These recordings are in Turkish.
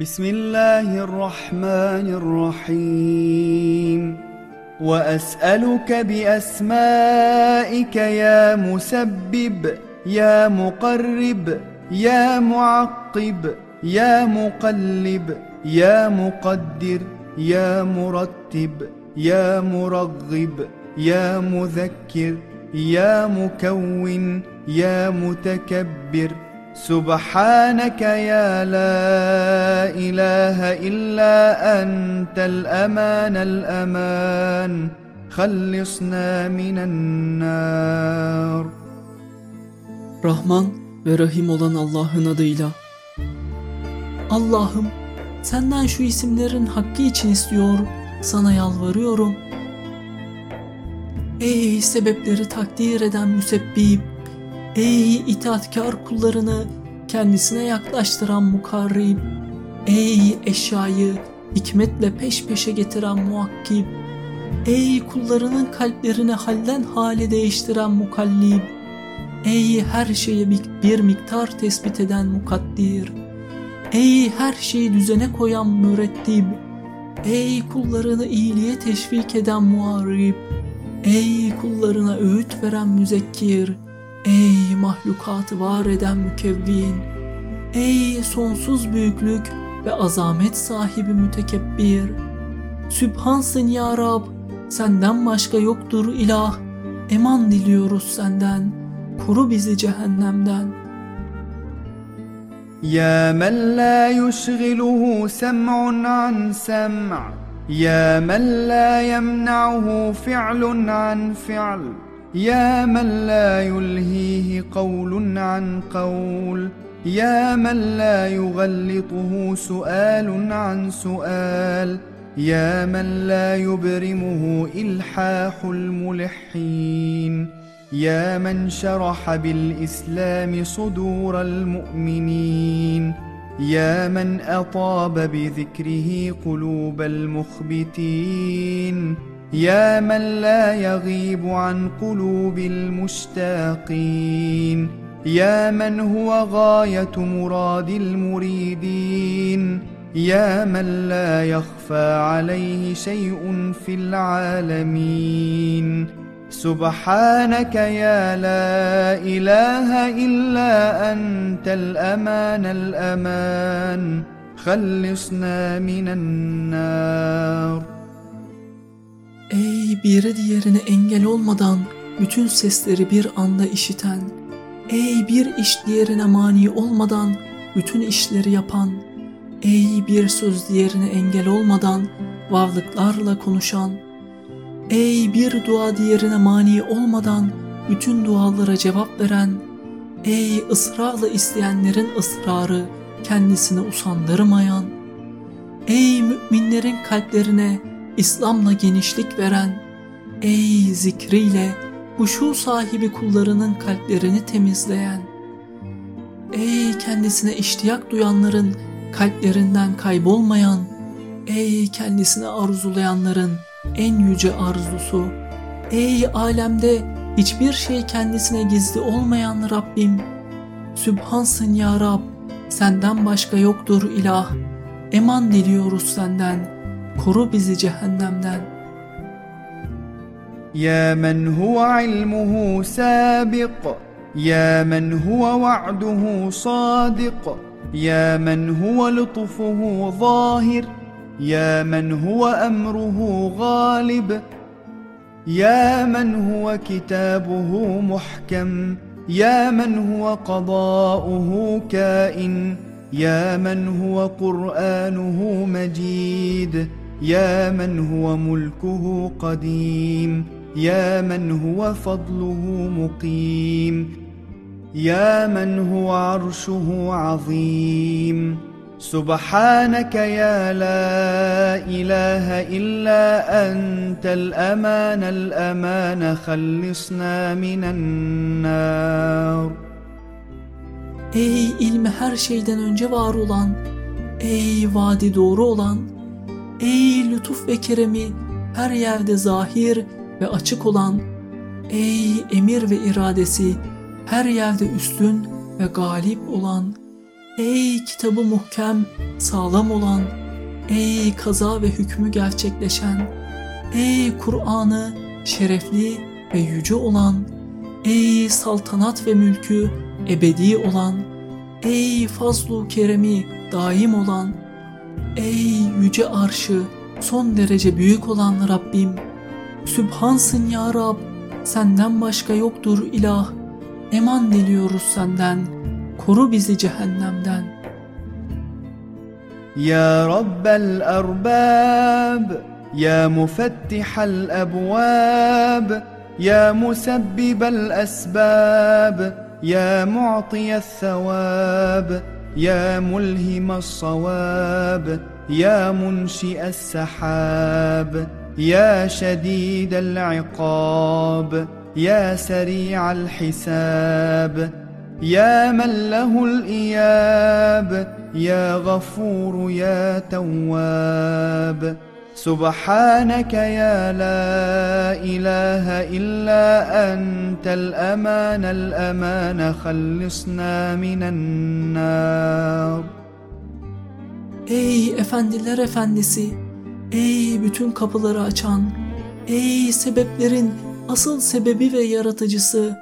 بسم الله الرحمن الرحيم. وأسألك بأسمائك يا مسبب يا مقرب يا معقب يا مقلب يا مقدر يا مرتب يا مرغب يا مذكر يا مكون يا متكبر. سبحانك يا لا إله إلا أنت الأمان الأمان خلصنا من النار Rahman ve Rahim olan Allah'ın adıyla. Allah'ım senden şu isimlerin hakkı için istiyor, sana yalvarıyorum. Ey sebepleri takdir eden müsebbip, ey itaatkar kullarını kendisine yaklaştıran mukarrib, ey eşyayı hikmetle peş peşe getiren muakkib, ey kullarının kalplerini halden hale değiştiren mukallib, ey her şeye bir, miktar tespit eden mukaddir, ey her şeyi düzene koyan mürettib, ey kullarını iyiliğe teşvik eden muharrib, ey kullarına öğüt veren müzekkir, ey mahlukatı var eden mükevvin, ey sonsuz büyüklük ve azamet sahibi mütekebbir, Sübhansın ya Rab, senden başka yoktur ilah, eman diliyoruz senden, koru bizi cehennemden. يا من لا يشغله سمع عن سمع يا من لا يمنعه فعل عن فعل يا من لا يلهيه قول عن قول يا من لا يغلطه سؤال عن سؤال يا من لا يبرمه إلحاح الملحين يا من شرح بالإسلام صدور المؤمنين يا من أطاب بذكره قلوب المخبتين. يا من لا يغيب عن قلوب المشتاقين. يا من هو غاية مراد المريدين. يا من لا يخفى عليه شيء في العالمين. سبحانك يا لا إله إلا أنت الأمان الأمان. خلصنا من النار. Ey biri diğerine engel olmadan bütün sesleri bir anda işiten, ey bir iş diğerine mani olmadan bütün işleri yapan, ey bir söz diğerine engel olmadan varlıklarla konuşan, ey bir dua diğerine mani olmadan bütün dualara cevap veren, ey ısrarla isteyenlerin ısrarı kendisini usandırmayan, ey müminlerin kalplerine İslam'la genişlik veren, ey zikriyle huşu sahibi kullarının kalplerini temizleyen, ey kendisine iştiyak duyanların kalplerinden kaybolmayan, ey kendisine arzulayanların en yüce arzusu, ey alemde hiçbir şey kendisine gizli olmayan Rabbim, Sübhansın ya Rab, senden başka yoktur ilah, eman diliyoruz senden.'' Koru bizi cehennemden. يا من هو علمه سابق يا من هو وعده صادق يا من هو لطفه ظاهر يا من هو أمره غالب يا من هو كتابه محكم يا من هو قضاؤه كائن يا من هو قرآنه مجيد يا من هو ملكه قديم يا من هو فضله مقيم يا من هو عرشه عظيم. سبحانك يا لا إله إلا أنت الأمان الأمان خلصنا من النار. Ey ilmi her şeyden önce var olan, ey vadi doğru olan, ey lütuf ve keremi her yerde zahir ve açık olan, ey emir ve iradesi her yerde üstün ve galip olan, Ey kitabı muhkem, sağlam olan, ey kaza ve hükmü gerçekleşen, ey Kur'an'ı şerefli ve yüce olan, ey saltanat ve mülkü ebedi olan, ey fazlu keremi daim olan, ey yüce arşı son derece büyük olan Rabbim, Sübhansın ya Rab, senden başka yoktur ilah, eman diliyoruz senden.'' koru bizi cehennemden. Ya Rabbel erbab, Ya mufattihal ebvab, Ya musebbibel esbab, Ya mu'tiyel thawab, يا ملهم الصواب يا منشئ السحاب يا شديد العقاب يا سريع الحساب يا من له الإياب يا غفور يا تواب. سبحانك يا لا إله إلا أنت الأمان الأمان خلصنا من النار Ey efendiler efendisi, ey bütün kapıları açan, ey sebeplerin asıl sebebi ve yaratıcısı,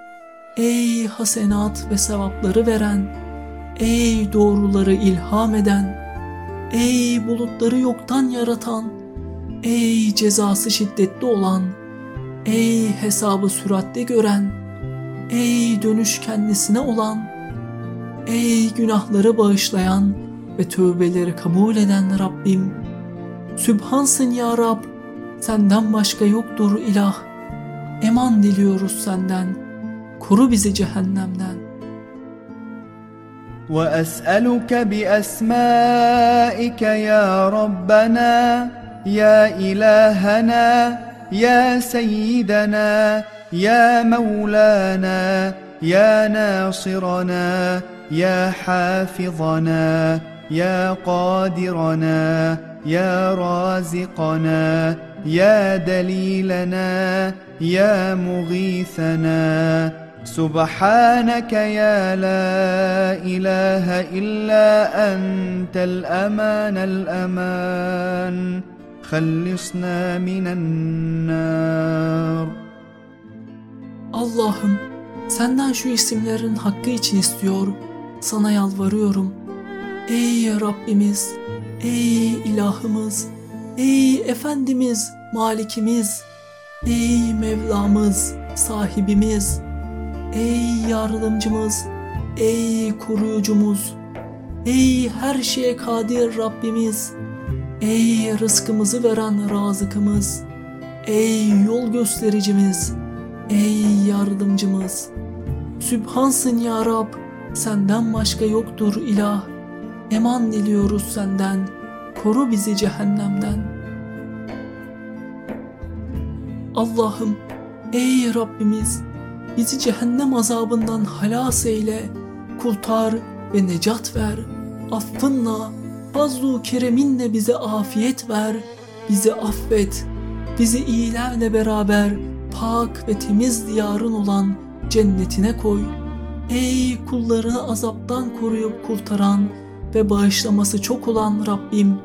Ey hasenat ve sevapları veren, ey doğruları ilham eden, ey bulutları yoktan yaratan, ey cezası şiddetli olan, ey hesabı süratli gören, ey dönüş kendisine olan, ey günahları bağışlayan ve tövbeleri kabul eden Rabbim, Sübhansın ya Rab, senden başka yoktur ilah, eman diliyoruz senden.'' Koru bizi cehennemden. وأسألك بأسمائك يا ربنا يا إلهنا يا سيدنا يا مولانا يا ناصرنا يا حافظنا يا قادرنا يا رازقنا يا دليلنا يا مغيثنا. سبحانك يا لا إله إلا أنت الأمان الأمان. خلصنا من النار Allah'ım senden şu isimlerin hakkı için istiyor, sana yalvarıyorum. Ey Rabbimiz, ey ilahımız, ey Efendimiz, Malikimiz, ey Mevlamız, sahibimiz, Ey yardımcımız, ey koruyucumuz, ey her şeye kadir Rabbimiz, Ey rızkımızı veren razıkımız, ey yol göstericimiz, ey yardımcımız. Sübhansın ya Rab, senden başka yoktur ilah. Eman diliyoruz senden, koru bizi cehennemden. Allah'ım, ey Rabbimiz, Bizi cehennem azabından halas eyle, kurtar ve necat ver. Affınla, fazlu kereminle bize afiyet ver, bizi affet. Bizi iyilerle beraber pak ve temiz diyarın olan cennetine koy. Ey kullarını azaptan koruyup kurtaran ve bağışlaması çok olan Rabbim.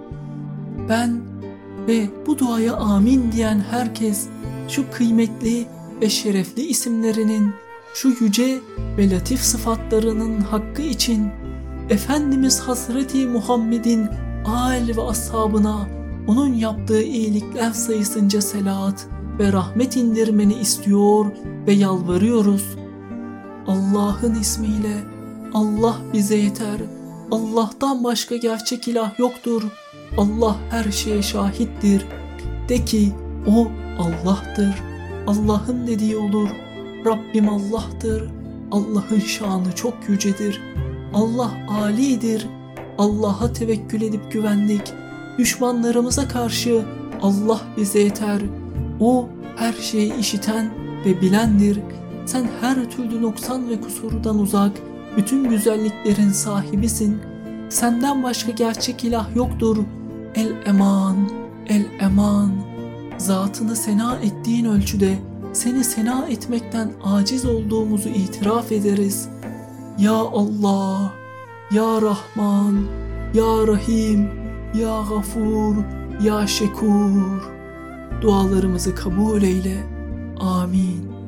Ben ve bu duaya amin diyen herkes şu kıymetli ve şerefli isimlerinin şu yüce ve latif sıfatlarının hakkı için Efendimiz Hazreti Muhammed'in âl ve ashabına onun yaptığı iyilikler sayısınca selat ve rahmet indirmeni istiyor ve yalvarıyoruz. Allah'ın ismiyle Allah bize yeter. Allah'tan başka gerçek ilah yoktur. Allah her şeye şahittir. De ki o Allah'tır. Allah'ın dediği olur. Rabbim Allah'tır. Allah'ın şanı çok yücedir. Allah alidir. Allah'a tevekkül edip güvendik. Düşmanlarımıza karşı Allah bize yeter. O her şeyi işiten ve bilendir. Sen her türlü noksan ve kusurdan uzak, bütün güzelliklerin sahibisin. Senden başka gerçek ilah yoktur. El eman, el eman zatını sena ettiğin ölçüde seni sena etmekten aciz olduğumuzu itiraf ederiz. Ya Allah, Ya Rahman, Ya Rahim, Ya Gafur, Ya Şekur. Dualarımızı kabul eyle. Amin.